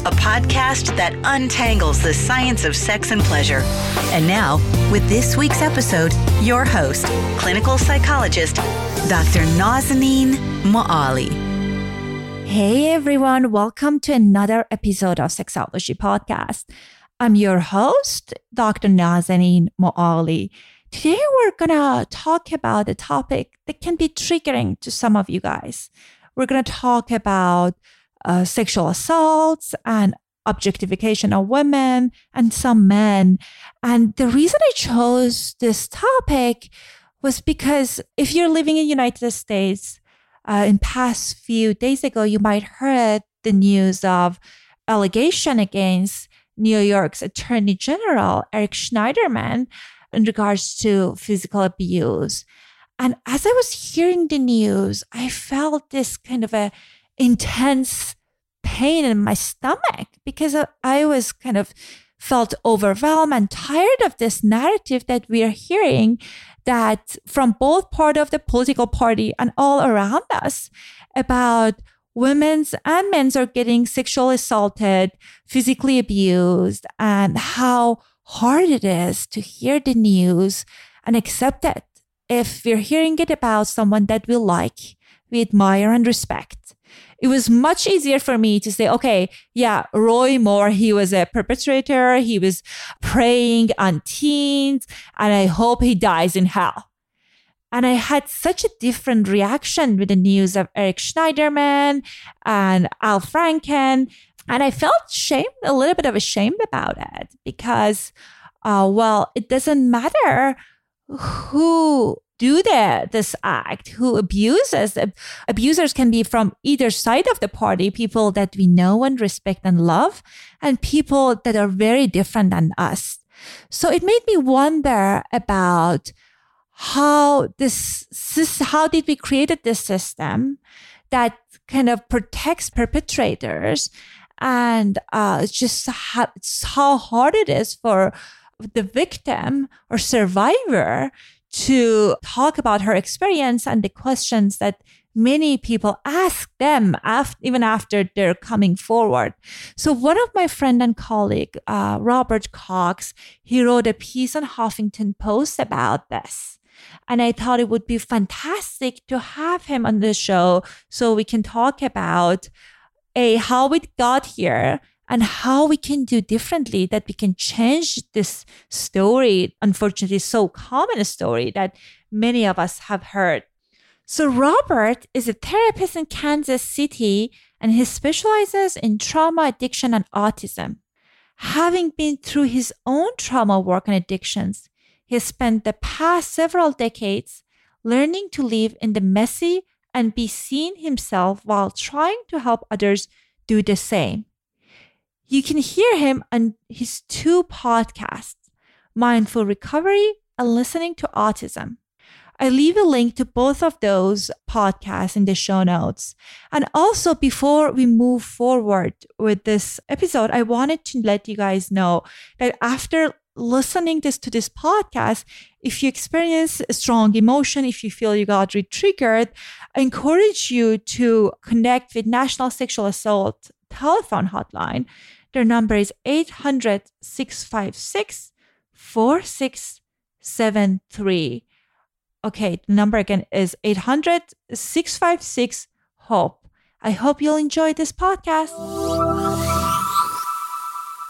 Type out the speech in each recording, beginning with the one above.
a podcast that untangles the science of sex and pleasure. And now, with this week's episode, your host, clinical psychologist, Dr. Nazanin Moali. Hey everyone, welcome to another episode of Sexology Podcast. I'm your host, Dr. Nazanin Moali. Today we're gonna talk about a topic that can be triggering to some of you guys. We're gonna talk about uh, sexual assaults and objectification of women and some men. And the reason I chose this topic was because if you're living in the United States, uh, in past few days ago, you might heard the news of allegation against New York's Attorney General Eric Schneiderman in regards to physical abuse. And as I was hearing the news, I felt this kind of a intense pain in my stomach because I was kind of felt overwhelmed and tired of this narrative that we are hearing that from both part of the political party and all around us about women's and men's are getting sexually assaulted, physically abused, and how hard it is to hear the news and accept it. If we're hearing it about someone that we like, we admire and respect, it was much easier for me to say, okay, yeah, Roy Moore, he was a perpetrator. He was preying on teens and I hope he dies in hell. And I had such a different reaction with the news of Eric Schneiderman and Al Franken. And I felt shame, a little bit of ashamed about it because, uh, well, it doesn't matter who do the, this act, who abuses. Abusers can be from either side of the party, people that we know and respect and love, and people that are very different than us. So it made me wonder about how this, how did we create this system that kind of protects perpetrators and uh, just how, how hard it is for the victim or survivor to talk about her experience and the questions that many people ask them even after they're coming forward. So one of my friend and colleague, uh, Robert Cox, he wrote a piece on Huffington Post about this. And I thought it would be fantastic to have him on the show so we can talk about a how it got here and how we can do differently that we can change this story unfortunately so common a story that many of us have heard so robert is a therapist in kansas city and he specializes in trauma addiction and autism having been through his own trauma work and addictions he spent the past several decades learning to live in the messy and be seen himself while trying to help others do the same. You can hear him on his two podcasts, Mindful Recovery and Listening to Autism. I leave a link to both of those podcasts in the show notes. And also, before we move forward with this episode, I wanted to let you guys know that after listening this to this podcast, if you experience a strong emotion, if you feel you got re-triggered, I encourage you to connect with National Sexual Assault telephone hotline. Their number is 800 656 4673. Okay, the number again is 800 656 HOPE. I hope you'll enjoy this podcast.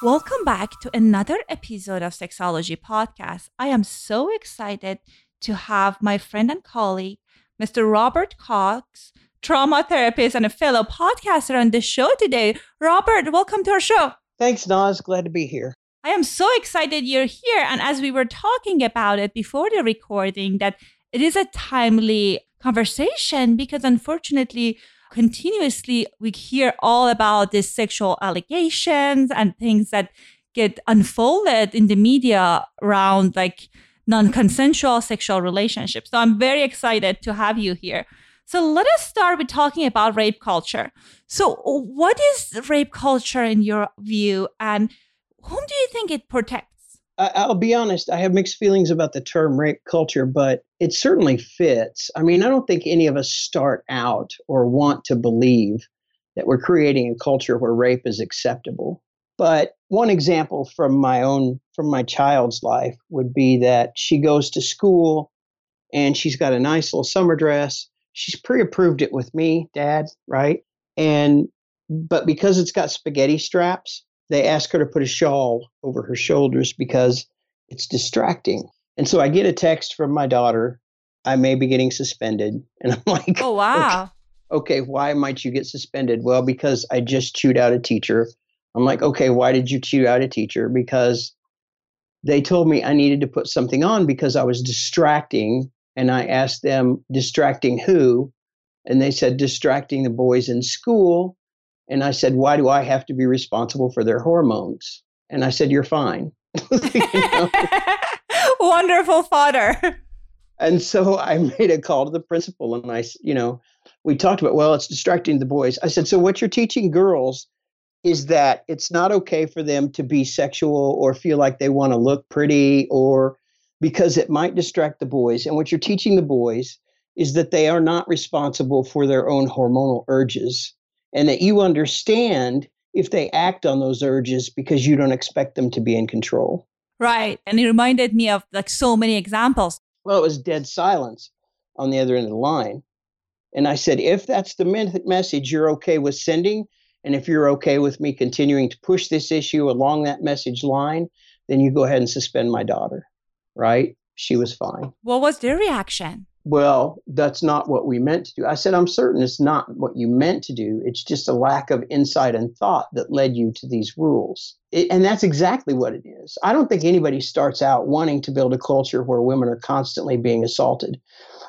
Welcome back to another episode of Sexology Podcast. I am so excited to have my friend and colleague, Mr. Robert Cox, trauma therapist and a fellow podcaster on the show today. Robert, welcome to our show. Thanks, Nas. Glad to be here. I am so excited you're here. And as we were talking about it before the recording, that it is a timely conversation because unfortunately, continuously we hear all about these sexual allegations and things that get unfolded in the media around like non-consensual sexual relationships. So I'm very excited to have you here. So let us start with talking about rape culture. So what is rape culture in your view and whom do you think it protects? I'll be honest, I have mixed feelings about the term rape culture, but it certainly fits. I mean, I don't think any of us start out or want to believe that we're creating a culture where rape is acceptable. But one example from my own, from my child's life would be that she goes to school and she's got a nice little summer dress. She's pre approved it with me, dad, right? And, but because it's got spaghetti straps, they ask her to put a shawl over her shoulders because it's distracting. And so I get a text from my daughter, I may be getting suspended. And I'm like, Oh, wow. Okay, okay, why might you get suspended? Well, because I just chewed out a teacher. I'm like, okay, why did you chew out a teacher? Because they told me I needed to put something on because I was distracting. And I asked them, distracting who? And they said, distracting the boys in school. And I said, Why do I have to be responsible for their hormones? And I said, You're fine. Wonderful fodder. And so I made a call to the principal and I, you know, we talked about, well, it's distracting the boys. I said, So what you're teaching girls is that it's not okay for them to be sexual or feel like they want to look pretty or because it might distract the boys. And what you're teaching the boys is that they are not responsible for their own hormonal urges and that you understand if they act on those urges because you don't expect them to be in control. Right. And it reminded me of like so many examples. Well, it was dead silence on the other end of the line. And I said, if that's the message you're okay with sending, and if you're okay with me continuing to push this issue along that message line, then you go ahead and suspend my daughter. Right? She was fine. What was their reaction? well, that's not what we meant to do. I said, I'm certain it's not what you meant to do. It's just a lack of insight and thought that led you to these rules. It, and that's exactly what it is. I don't think anybody starts out wanting to build a culture where women are constantly being assaulted.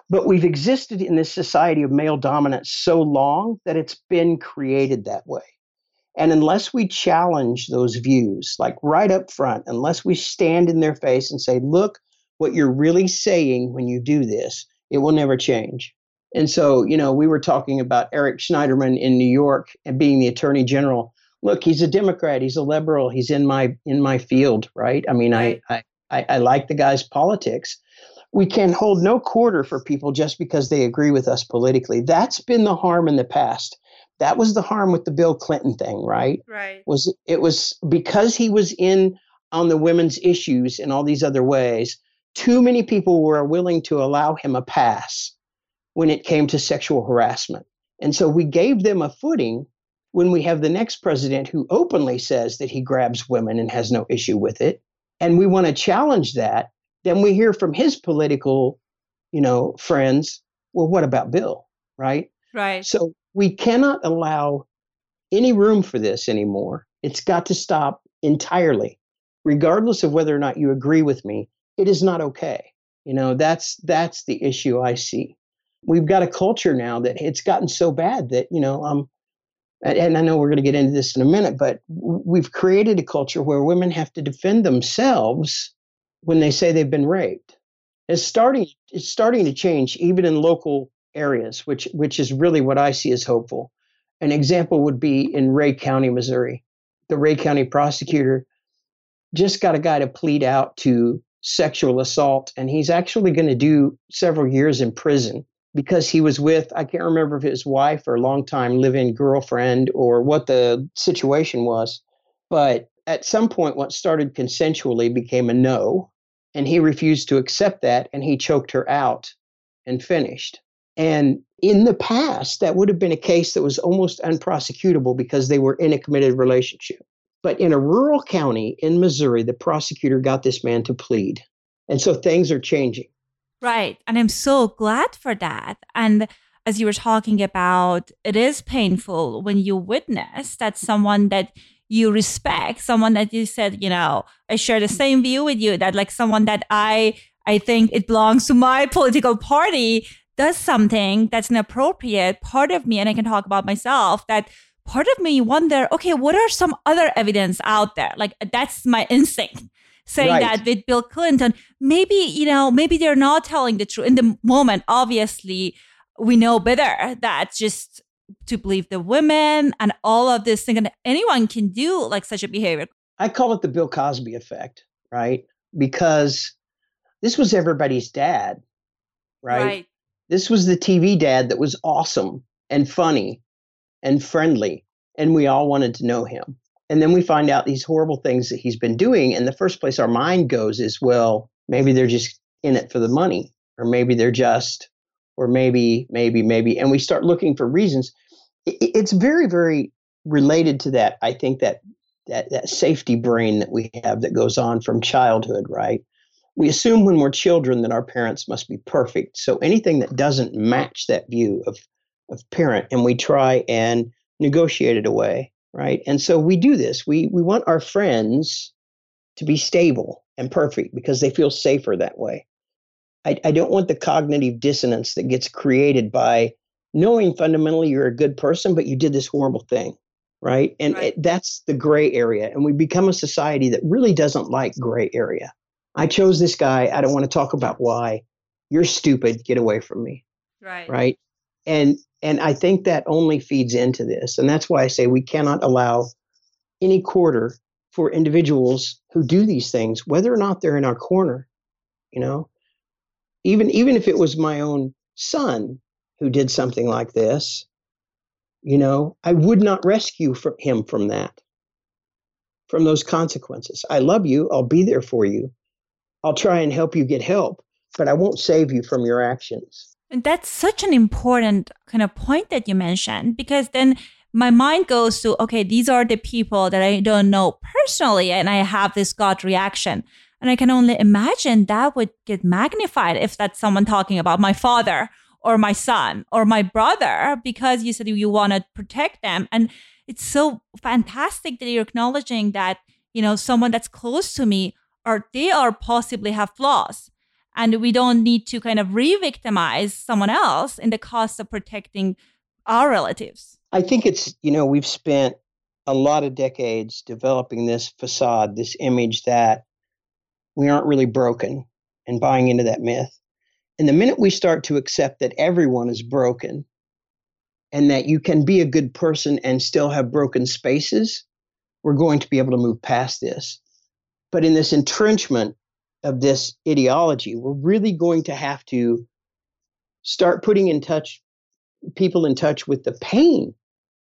But we've existed in this society of male dominance so long that it's been created that way. And unless we challenge those views, like right up front, unless we stand in their face and say, look, what you're really saying when you do this it will never change. And so, you know, we were talking about Eric Schneiderman in New York and being the attorney general. Look, he's a Democrat. He's a liberal. He's in my in my field, right? I mean. I, I I like the guy's politics. We can hold no quarter for people just because they agree with us politically. That's been the harm in the past. That was the harm with the Bill Clinton thing, right? Right. Was it was because he was in on the women's issues in all these other ways too many people were willing to allow him a pass when it came to sexual harassment. And so we gave them a footing when we have the next president who openly says that he grabs women and has no issue with it. And we want to challenge that. Then we hear from his political, you know, friends, well, what about Bill? Right? Right. So we cannot allow any room for this anymore. It's got to stop entirely, regardless of whether or not you agree with me it is not okay. You know, that's that's the issue I see. we've got a culture now that it's gotten so bad that, you know, um, and I know we're going to get into this in a minute, but we've created a culture where women have to defend themselves when they say they've been raped. It's starting it's starting to change even in local areas, which which is really what I see as hopeful. An example would be in Ray County, Missouri. The Ray County prosecutor just got a guy to plead out to sexual assault, and he's actually going to do several years in prison because he was with, I can't remember if his wife or longtime live in girlfriend or what the situation was. But at some point, what started consensually became a no. And he refused to accept that and he choked her out and finished. And in the past, that would have been a case that was almost unprosecutable because they were in a committed relationship. But in a rural county in Missouri, the prosecutor got this man to plead. And so things are changing. Right. And I'm so glad for that. And as you were talking about, it is painful when you witness that someone that you respect, someone that you said, you know, I share the same view with you, that like someone that I I think it belongs to my political party does something that's inappropriate, part of me, and I can talk about myself, that part of me wonder, okay, what are some other evidence out there? Like that's my instinct saying right. that with Bill Clinton, maybe, you know, maybe they're not telling the truth in the moment. Obviously, we know better that just to believe the women and all of this thing, and anyone can do like such a behavior. I call it the Bill Cosby effect, right? Because this was everybody's dad, right? right? This was the TV dad that was awesome and funny and friendly, and we all wanted to know him. And then we find out these horrible things that he's been doing. And the first place our mind goes is, well, maybe they're just in it for the money, or maybe they're just, or maybe, maybe, maybe. And we start looking for reasons. It's very, very related to that. I think that that, that safety brain that we have that goes on from childhood, right? We assume when we're children that our parents must be perfect. So anything that doesn't match that view of, of parent, and we try and negotiate it away right? And so we do this. We we want our friends to be stable and perfect because they feel safer that way. I, I don't want the cognitive dissonance that gets created by knowing fundamentally you're a good person, but you did this horrible thing, right? And right. It, that's the gray area. And we become a society that really doesn't like gray area. I chose this guy. I don't want to talk about why. You're stupid. Get away from me. Right. Right. And and I think that only feeds into this. And that's why I say we cannot allow any quarter for individuals who do these things, whether or not they're in our corner, you know. Even even if it was my own son who did something like this, you know, I would not rescue from him from that, from those consequences. I love you. I'll be there for you. I'll try and help you get help, but I won't save you from your actions. And that's such an important kind of point that you mentioned because then my mind goes to, okay, these are the people that I don't know personally, and I have this gut reaction. And I can only imagine that would get magnified if that's someone talking about my father or my son or my brother, because you said you want to protect them. And it's so fantastic that you're acknowledging that, you know, someone that's close to me or they are possibly have flaws and we don't need to kind of re-victimize someone else in the cost of protecting our relatives. I think it's you know we've spent a lot of decades developing this facade this image that we aren't really broken and buying into that myth. And the minute we start to accept that everyone is broken and that you can be a good person and still have broken spaces we're going to be able to move past this. But in this entrenchment of this ideology, we're really going to have to start putting in touch people in touch with the pain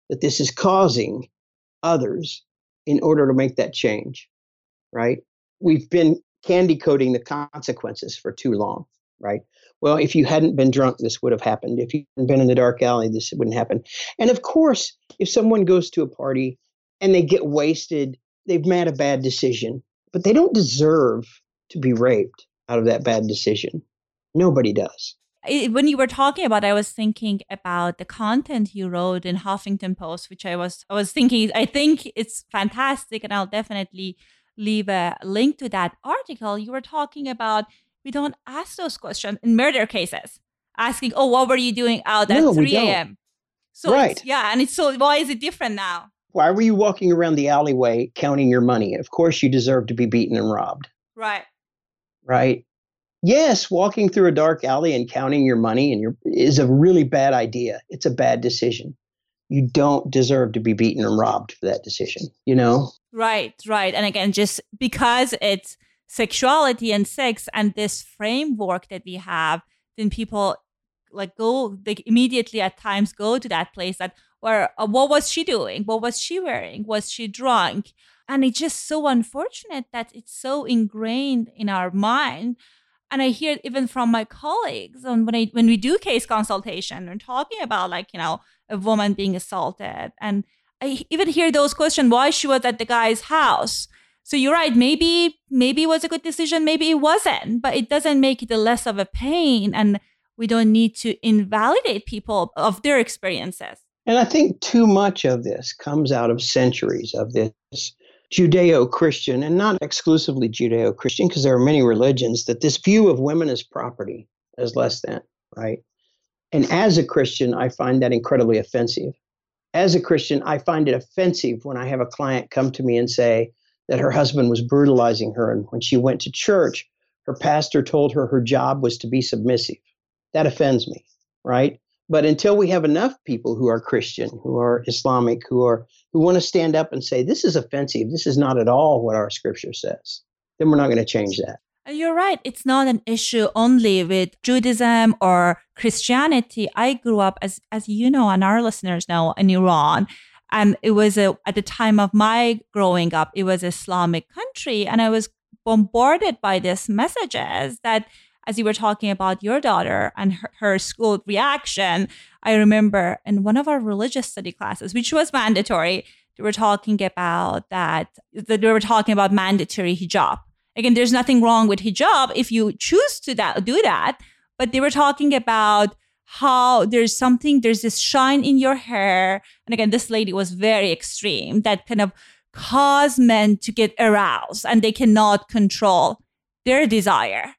that this is causing others in order to make that change, right? We've been candy coating the consequences for too long, right? Well, if you hadn't been drunk, this would have happened. If you hadn't been in the dark alley, this wouldn't happen. And of course, if someone goes to a party and they get wasted, they've made a bad decision, but they don't deserve to be raped out of that bad decision. Nobody does. When you were talking about, I was thinking about the content you wrote in Huffington Post, which I was I was thinking I think it's fantastic, and I'll definitely leave a link to that article. You were talking about we don't ask those questions in murder cases. asking, "Oh, what were you doing out at No, 3 a.m.?" So Right. yeah, and it's so why is it different now? Why were you walking around the alleyway counting your money? Of course, you deserve to be beaten and robbed, Right. Right? Yes, walking through a dark alley and counting your money and your is a really bad idea. It's a bad decision. You don't deserve to be beaten and robbed for that decision. You know, Right, right. And again, just because it's sexuality and sex and this framework that we have, then people like go, they immediately at times go to that place that where, uh, what was she doing? What was she wearing? Was she drunk? And it's just so unfortunate that it's so ingrained in our mind. And I hear even from my colleagues and when I when we do case consultation and talking about like, you know, a woman being assaulted and I even hear those questions why she was at the guy's house. So you're right. Maybe maybe it was a good decision. Maybe it wasn't. But it doesn't make it less of a pain, and we don't need to invalidate people of their experiences. And I think too much of this comes out of centuries of this Judeo Christian, and not exclusively Judeo Christian, because there are many religions, that this view of women as property, as less than, right? And as a Christian, I find that incredibly offensive. As a Christian, I find it offensive when I have a client come to me and say that her husband was brutalizing her. And when she went to church, her pastor told her her job was to be submissive. That offends me, right? But until we have enough people who are Christian, who are Islamic, who are who want to stand up and say this is offensive, this is not at all what our scripture says, then we're not going to change that. You're right. It's not an issue only with Judaism or Christianity. I grew up, as as you know, and our listeners know, in Iran, and it was a at the time of my growing up, it was Islamic country, and I was bombarded by these messages that as you were talking about your daughter and her, her, school reaction, I remember in one of our religious study classes, which was mandatory, they were talking about that, that they were talking about mandatory hijab. Again, there's nothing wrong with hijab if you choose to that, do that. But they were talking about how there's something, there's this shine in your hair. And again, this lady was very extreme that kind of cause men to get aroused and they cannot control their desire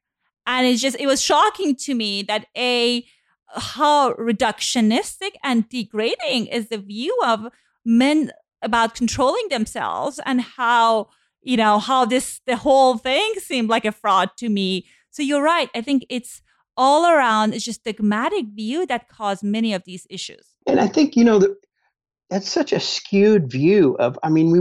and it's just it was shocking to me that a how reductionistic and degrading is the view of men about controlling themselves and how you know how this the whole thing seemed like a fraud to me. So you're right. I think it's all around it's just dogmatic view that caused many of these issues. And i think you know that that's such a skewed view of i mean we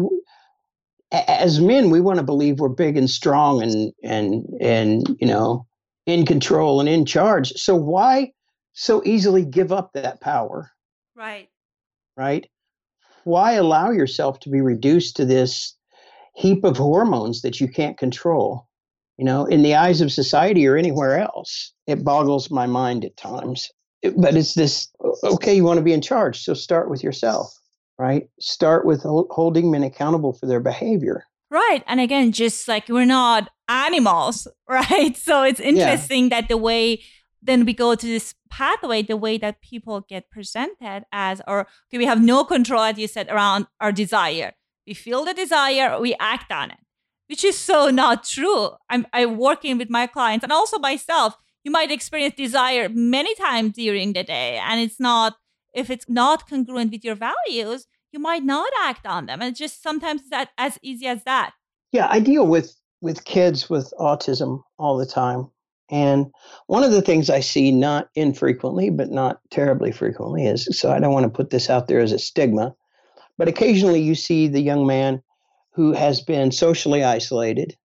as men we want to believe we're big and strong and and and you know in control and in charge. So why so easily give up that power? Right. Right? Why allow yourself to be reduced to this heap of hormones that you can't control? You know, in the eyes of society or anywhere else, it boggles my mind at times. It, but it's this okay, you want to be in charge, so start with yourself, right? Start with holding men accountable for their behavior. Right. And again, just like we're not animals, right? So it's interesting yeah. that the way then we go to this pathway, the way that people get presented as, or okay, we have no control, as you said, around our desire. We feel the desire, we act on it, which is so not true. I'm I'm working with my clients and also myself. You might experience desire many times during the day, and it's not if it's not congruent with your values, you might not act on them. And it's just sometimes that as easy as that. Yeah, I deal with with kids with autism all the time. And one of the things I see not infrequently, but not terribly frequently, is so I don't want to put this out there as a stigma, but occasionally you see the young man who has been socially isolated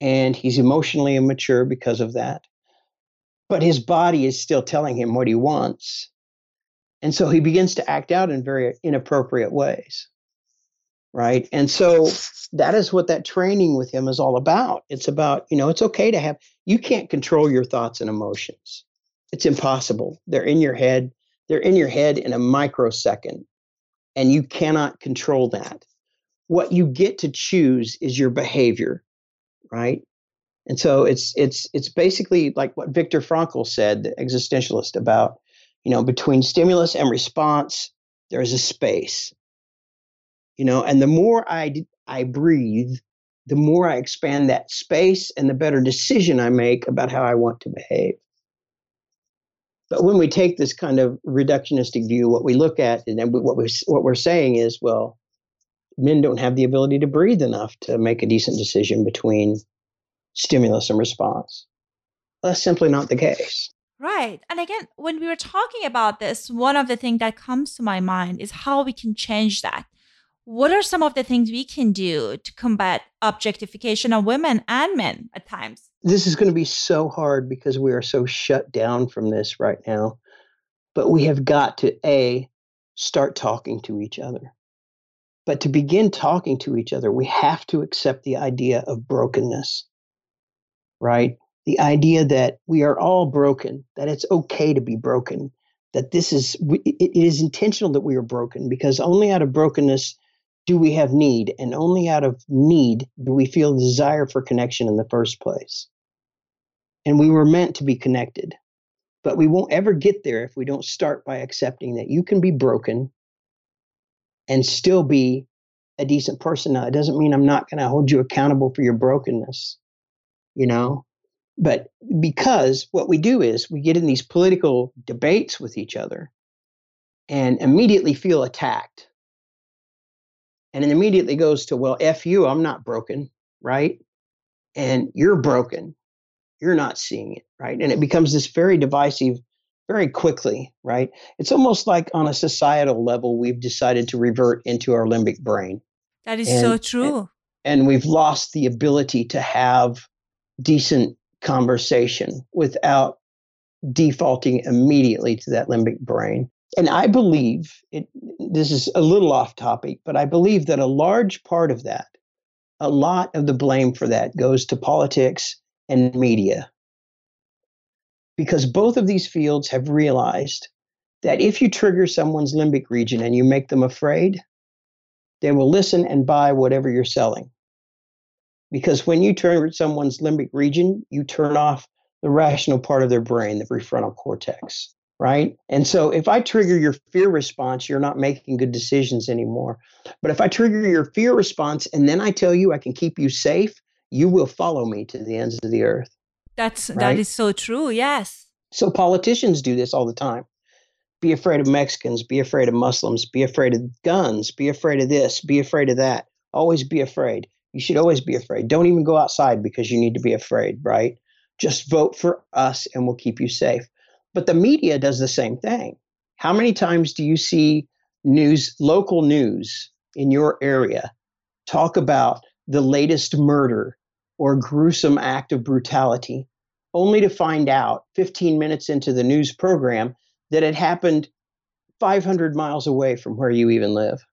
and he's emotionally immature because of that. But his body is still telling him what he wants. And so he begins to act out in very inappropriate ways right? And so that is what that training with him is all about. It's about you know it's okay to have you can't control your thoughts and emotions. It's impossible. They're in your head. They're in your head in a microsecond and you cannot control that. What you get to choose is your behavior right? And so it's it's it's basically like what Viktor Frankl said the existentialist about you know between stimulus and response there's a space you know and the more i i breathe the more i expand that space and the better decision i make about how i want to behave But when we take this kind of reductionistic view, what we look at and then what we what we're saying is, well, men don't have the ability to breathe enough to make a decent decision between stimulus and response. That's simply not the case. Right. And again, when we were talking about this, one of the things that comes to my mind is how we can change that. What are some of the things we can do to combat objectification of women and men at times? This is going to be so hard because we are so shut down from this right now. But we have got to A, start talking to each other. But to begin talking to each other, we have to accept the idea of brokenness, right? The idea that we are all broken, that it's okay to be broken, that this is, it is intentional that we are broken because only out of brokenness do we have need, and only out of need do we feel desire for connection in the first place. And we were meant to be connected. But we won't ever get there if we don't start by accepting that you can be broken and still be a decent person. Now, it doesn't mean I'm not going to hold you accountable for your brokenness, you know? But because what we do is we get in these political debates with each other and immediately feel attacked. And it immediately goes to, well, F you, I'm not broken, right? And you're broken. You're not seeing it, right? And it becomes this very divisive very quickly, right? It's almost like on a societal level, we've decided to revert into our limbic brain. That is and, so true. And, and we've lost the ability to have decent conversation without defaulting immediately to that limbic brain. And I believe it, this is a little off topic, but I believe that a large part of that, a lot of the blame for that goes to politics and media because both of these fields have realized that if you trigger someone's limbic region and you make them afraid, they will listen and buy whatever you're selling. Because when you turn someone's limbic region, you turn off the rational part of their brain, the prefrontal cortex, right? And so if I trigger your fear response, you're not making good decisions anymore. But if I trigger your fear response and then I tell you I can keep you safe, you will follow me to the ends of the earth. That's right? that is so true. Yes. So politicians do this all the time. Be afraid of Mexicans, be afraid of Muslims, be afraid of guns, be afraid of this, be afraid of that. Always be afraid. You should always be afraid. Don't even go outside because you need to be afraid, right? Just vote for us and we'll keep you safe. But the media does the same thing. How many times do you see news, local news in your area, talk about the latest murder or gruesome act of brutality, only to find out 15 minutes into the news program that it happened 500 miles away from where you even live.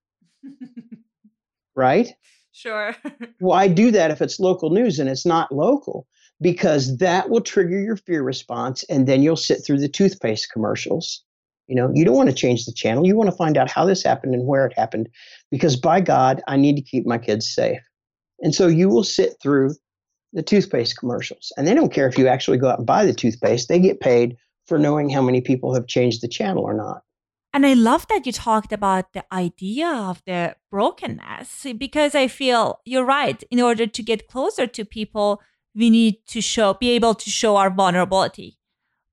right? Sure. Why do that if it's local news and it's not local? Because that will trigger your fear response, and then you'll sit through the toothpaste commercials. You know, you don't want to change the channel. You want to find out how this happened and where it happened, because by God, I need to keep my kids safe. And so you will sit through the toothpaste commercials. And they don't care if you actually go out and buy the toothpaste, they get paid for knowing how many people have changed the channel or not. And I love that you talked about the idea of the brokenness because I feel you're right. In order to get closer to people, we need to show, be able to show our vulnerability.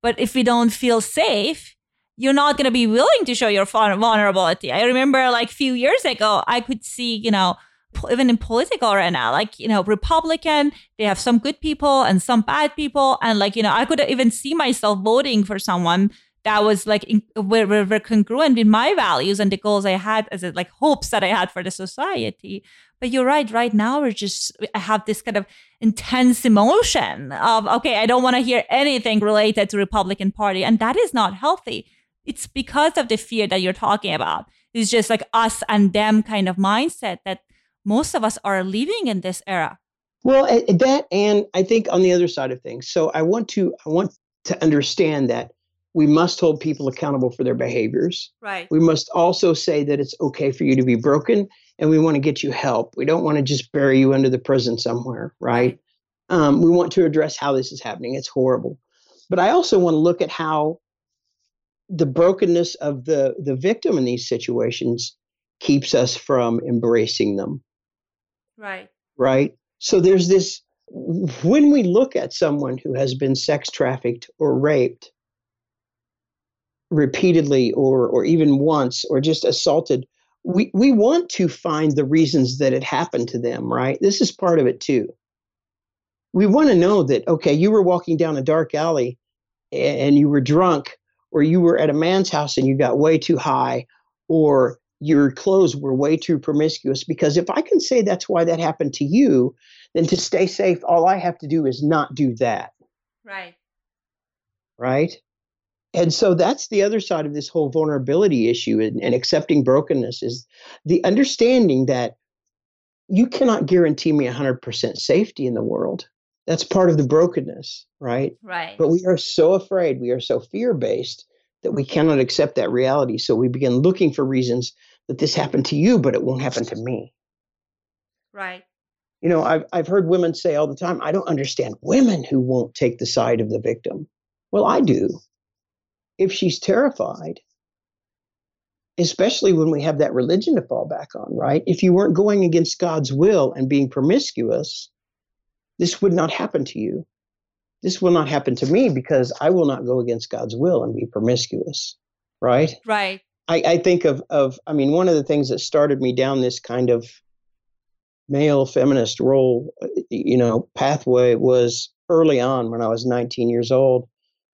But if we don't feel safe, you're not going to be willing to show your vulnerability. I remember like a few years ago, I could see, you know, even in political arena, like, you know, Republican, they have some good people and some bad people. And like, you know, I could even see myself voting for someone that was like in, were, congruent with my values and the goals I had as like hopes that I had for the society. But you're right. Right now, we're just I have this kind of intense emotion of okay, I don't want to hear anything related to Republican Party, and that is not healthy. It's because of the fear that you're talking about. It's just like us and them kind of mindset that most of us are living in this era. Well, that and I think on the other side of things. So I want to I want to understand that we must hold people accountable for their behaviors. Right. We must also say that it's okay for you to be broken and we want to get you help. We don't want to just bury you under the prison somewhere, right? Um, we want to address how this is happening. It's horrible. But I also want to look at how the brokenness of the, the victim in these situations keeps us from embracing them. Right. Right. So there's this when we look at someone who has been sex trafficked or raped, repeatedly or or even once or just assaulted we we want to find the reasons that it happened to them right? This is part of it too. We want to know that okay you were walking down a dark alley and you were drunk or you were at a man's house and you got way too high or your clothes were way too promiscuous. Because if i can say that's why that happened to you then to stay safe all i have to do is not do that. Right. Right and so that's the other side of this whole vulnerability issue and, and accepting brokenness is the understanding that you cannot guarantee me 100% safety in the world. That's part of the brokenness right? Right. But we are so afraid we are so fear based that we mm-hmm. cannot accept that reality. So we begin looking for reasons that this happened to you but it won't happen to me. Right. You know i've, I've heard women say all the time i don't understand women who won't take the side of the victim. Well i do if she's terrified, especially when we have that religion to fall back on, right? If you weren't going against God's will and being promiscuous, this would not happen to you. This will not happen to me because I will not go against God's will and be promiscuous, right? Right. I, I think of of I mean one of the things that started me down this kind of male feminist role, you know, pathway was early on when I was 19 years old.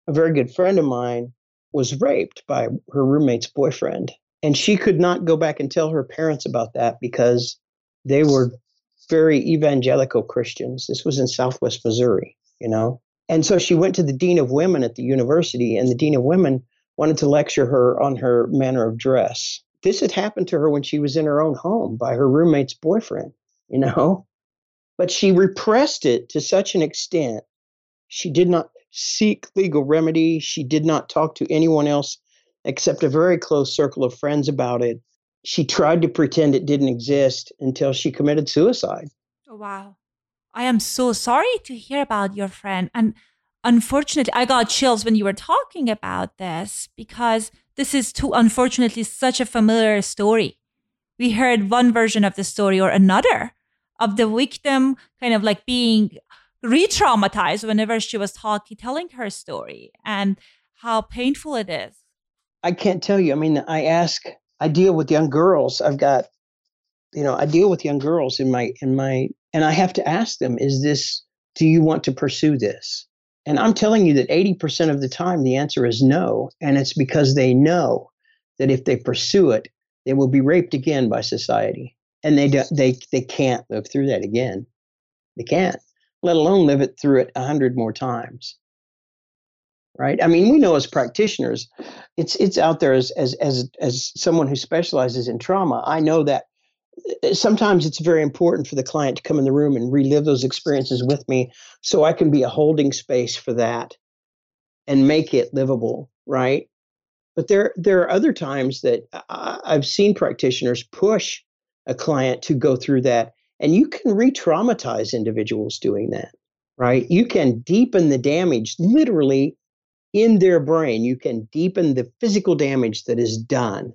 A very good friend of mine was raped by her roommate's boyfriend. And she could not go back and tell her parents about that because they were very evangelical Christians. This was in Southwest Missouri, you know? And so she went to the Dean of Women at the university, and the Dean of Women wanted to lecture her on her manner of dress. This had happened to her when she was in her own home by her roommate's boyfriend, you know? But she repressed it to such an extent. She did not seek legal remedy. She did not talk to anyone else except a very close circle of friends about it. She tried to pretend it didn't exist until she committed suicide. Oh, wow. I am so sorry to hear about your friend. And unfortunately, I got chills when you were talking about this because this is too, unfortunately, such a familiar story. We heard one version of the story or another of the victim kind of like being re-traumatized whenever she was talking, telling her story, and how painful it is. I can't tell you. I mean, I ask, I deal with young girls. I've got, you know, I deal with young girls in my in my, and I have to ask them, is this? Do you want to pursue this? And I'm telling you that 80% of the time the answer is no, and it's because they know that if they pursue it, they will be raped again by society, and they do, they they can't live through that again. They can't let alone live it through it a hundred more times. Right? I mean, we know as practitioners, it's it's out there as as as as someone who specializes in trauma. I know that uh, sometimes it's very important for the client to come in the room and relive those experiences with me so I can be a holding space for that and make it livable, right? But there there are other times that I, I've seen practitioners push a client to go through that and you can re traumatize individuals doing that, right? You can deepen the damage literally in their brain. You can deepen the physical damage that is done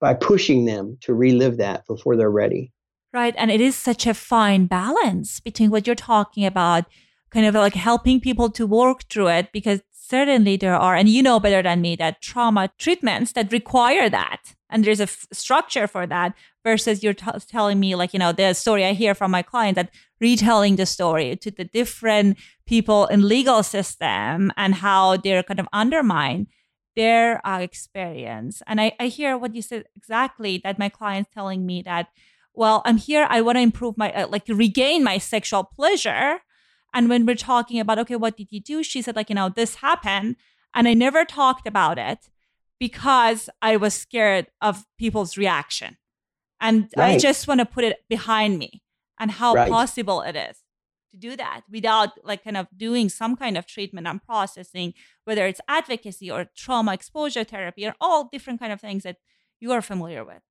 by pushing them to relive that before they're ready. Right. And it is such a fine balance between what you're talking about, kind of like helping people to work through it, because certainly there are, and you know better than me, that trauma treatments that require that. And there's a f- structure for that versus you're t- telling me, like, you know, the story I hear from my client that retelling the story to the different people in legal system and how they're kind of undermine their uh, experience. And I, I hear what you said exactly that my client's telling me that, well, I'm here, I want to improve my, uh, like, regain my sexual pleasure and when we're talking about, okay, what did you do? She said, like, you know, this happened. And I never talked about it because I was scared of people's reaction. And right. I just want to put it behind me and how right. possible it is to do that without like kind of doing some kind of treatment and processing, whether it's advocacy or trauma exposure therapy or all different kind of things that you are familiar with.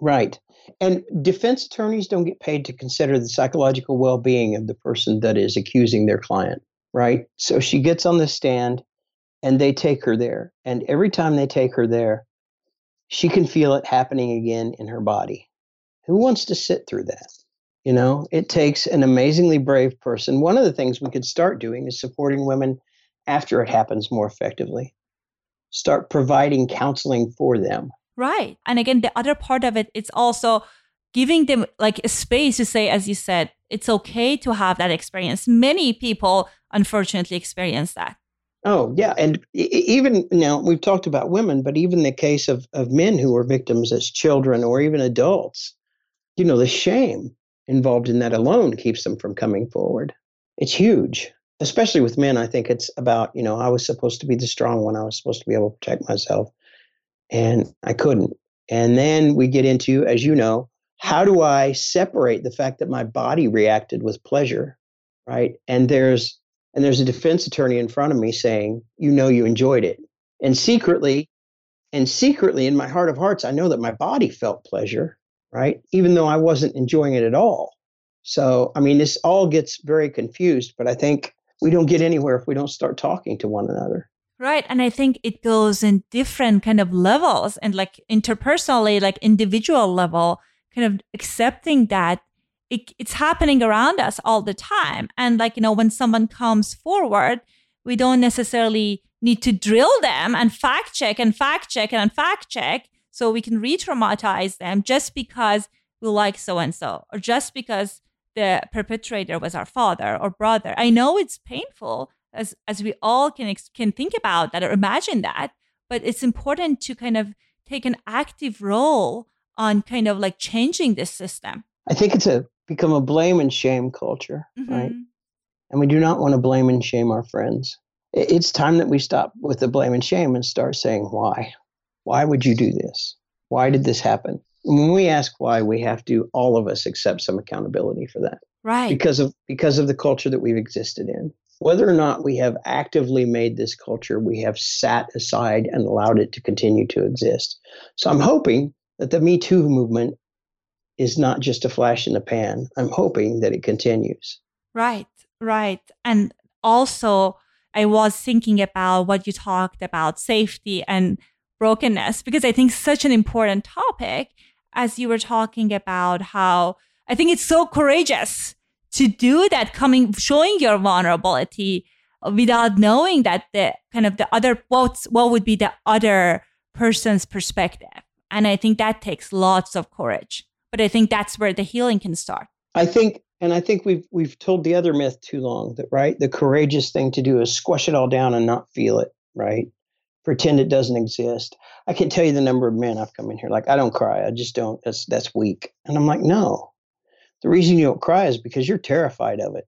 Right. And defense attorneys don't get paid to consider the psychological well being of the person that is accusing their client, right? So she gets on the stand and they take her there. And every time they take her there, she can feel it happening again in her body. Who wants to sit through that? You know, it takes an amazingly brave person. One of the things we could start doing is supporting women after it happens more effectively. start providing counseling for them. Right. And again, the other part of it, it's also giving them like a space to say, as you said, it's okay to have that experience. Many people, unfortunately, experience that. Oh, yeah. And even now, we've talked about women, but even the case of, of men who were victims as children or even adults, you know, the shame involved in that alone keeps them from coming forward. It's huge, especially with men. I think it's about, you know, I was supposed to be the strong one, I was supposed to be able to protect myself, and I couldn't. And then we get into, as you know, how do I separate the fact that my body reacted with pleasure, right? And there's and there's a defense attorney in front of me saying, "You know you enjoyed it." And secretly, and secretly in my heart of hearts, I know that my body felt pleasure, right? Even though I wasn't enjoying it at all. So, I mean, this all gets very confused, but I think we don't get anywhere if we don't start talking to one another. Right. And I think it goes in different kind of levels and like interpersonally, like individual level kind of accepting that it, it's happening around us all the time. And like, you know, when someone comes forward, we don't necessarily need to drill them and fact check and fact check and fact check so we can re traumatize them just because we like so and so or just because the perpetrator was our father or brother. I know it's painful as as we all can can think about that or imagine that, but it's important to kind of take an active role on kind of like changing this system? I think it's a become a blame and shame culture, mm-hmm. right? And we do not want to blame and shame our friends. It's time that we stop with the blame and shame and start saying why. Why would you do this? Why did this happen? when we ask why, we have to all of us accept some accountability for that. Right. Because of because of the culture that we've existed in. Whether or not we have actively made this culture, we have sat aside and allowed it to continue to exist. So I'm hoping that the Me Too movement is not just a flash in the pan. I'm hoping that it continues. Right, right. And also, I was thinking about what you talked about safety and brokenness, because I think such an important topic as you were talking about how I think it's so courageous to do that, coming, showing your vulnerability without knowing that the kind of the other, what's, what would be the other person's perspective. And I think that takes lots of courage. But I think that's where the healing can start. I think and I think we've we've told the other myth too long that right the courageous thing to do is squash it all down and not feel it, right? Pretend it doesn't exist. I can't tell you the number of men I've come in here like I don't cry. I just don't. That's that's weak. And I'm like, no. The reason you don't cry is because you're terrified of it.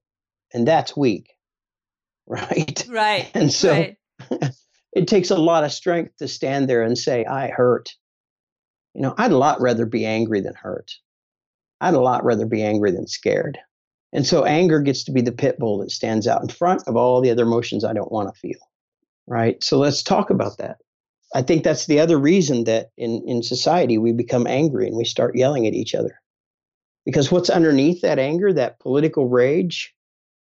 And that's weak. Right? Right. And so right. it takes a lot of strength to stand there and say, I hurt you know, I'd a lot rather be angry than hurt. I'd a lot rather be angry than scared. And so anger gets to be the pit bull that stands out in front of all the other emotions I don't want to feel. Right. So let's talk about that. I think that's the other reason that in, in society we become angry and we start yelling at each other. Because what's underneath that anger, that political rage,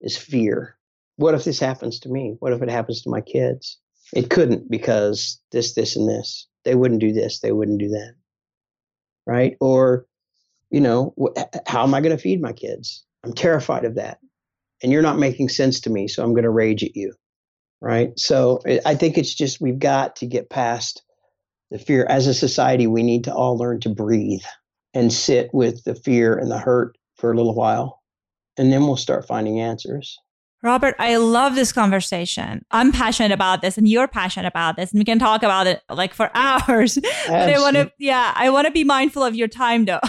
is fear. What if this happens to me? What if it happens to my kids? It couldn't because this, this, and this. They wouldn't do this. They wouldn't do that right? Or, you know, how am I going to feed my kids? I'm terrified of that. And you're not making sense to me, so I'm going to rage at you, right? So I think it's just we've got to get past the fear. As a society, we need to all learn to breathe and sit with the fear and the hurt for a little while. And then we'll start finding answers. Robert, I love this conversation. I'm passionate about this and you're passionate about this and we can talk about it like for hours. but I want to yeah, I want to be mindful of your time though.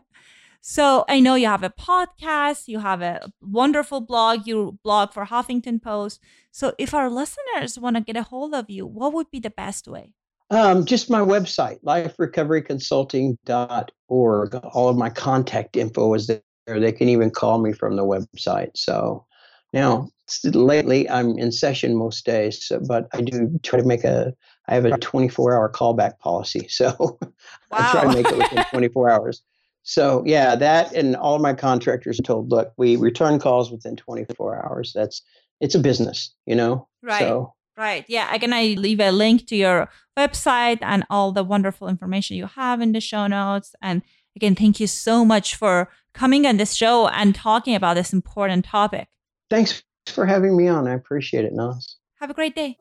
so, I know you have a podcast, you have a wonderful blog, you blog for Huffington Post. So, if our listeners want to get a hold of you, what would be the best way? Um, just my website, liferecoveryconsulting.org. All of my contact info is there. They can even call me from the website. So now, lately, I'm in session most days, so, but I do try to make a. I have a 24 hour callback policy, so wow. I try to make it within 24 hours. So yeah, that and all of my contractors told, look, we return calls within 24 hours. That's it's a business, you know. Right. So, right. Yeah. Again, I leave a link to your website and all the wonderful information you have in the show notes. And again, thank you so much for coming on this show and talking about this important topic. Thanks for having me on. I appreciate it, Nas. Have a great day.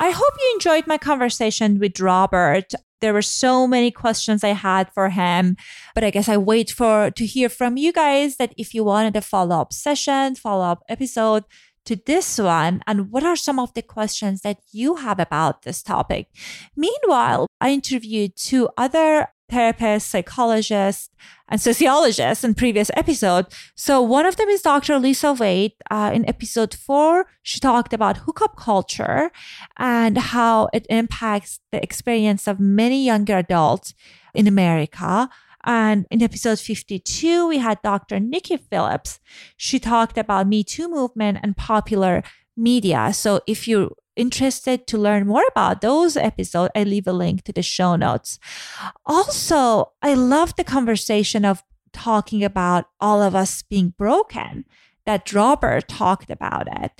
I hope you enjoyed my conversation with Robert. There were so many questions I had for him, but I guess I wait for to hear from you guys that if you wanted a follow-up session, follow-up episode to this one and what are some of the questions that you have about this topic. Meanwhile, I interviewed two other therapists, psychologists, and sociologists in previous episode. So one of them is Dr. Lisa Wade. Uh, in episode four, she talked about hookup culture and how it impacts the experience of many younger adults in America. And in episode 52, we had Dr. Nikki Phillips. She talked about Me Too movement and popular media. So if you're interested to learn more about those episodes, I leave a link to the show notes. Also, I love the conversation of talking about all of us being broken that Robert talked about it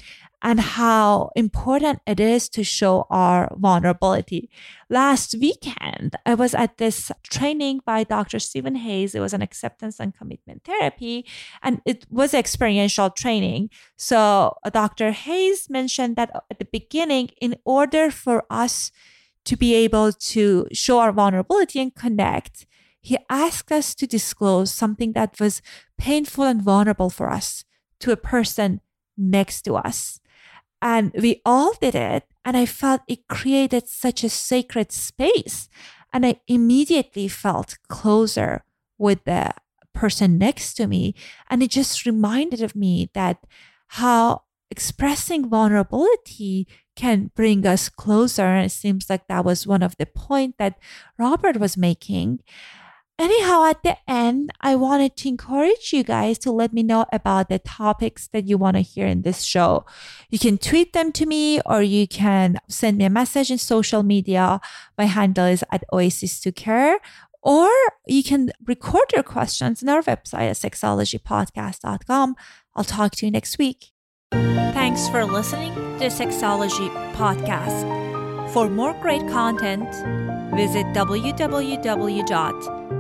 and how important it is to show our vulnerability. Last weekend, I was at this training by Dr. Stephen Hayes. It was an acceptance and commitment therapy, and it was experiential training. So, uh, Dr. Hayes mentioned that at the beginning, in order for us to be able to show our vulnerability and connect, he asked us to disclose something that was painful and vulnerable for us to a person next to us. And we all did it. And I felt it created such a sacred space. And I immediately felt closer with the person next to me. And it just reminded of me that how expressing vulnerability can bring us closer. And it seems like that was one of the point that Robert was making. Anyhow, at the end, I wanted to encourage you guys to let me know about the topics that you want to hear in this show. You can tweet them to me or you can send me a message in social media. My handle is at Oasis to Care. Or you can record your questions on our website at sexologypodcast.com. I'll talk to you next week. Thanks for listening to Sexology Podcast. For more great content, visit www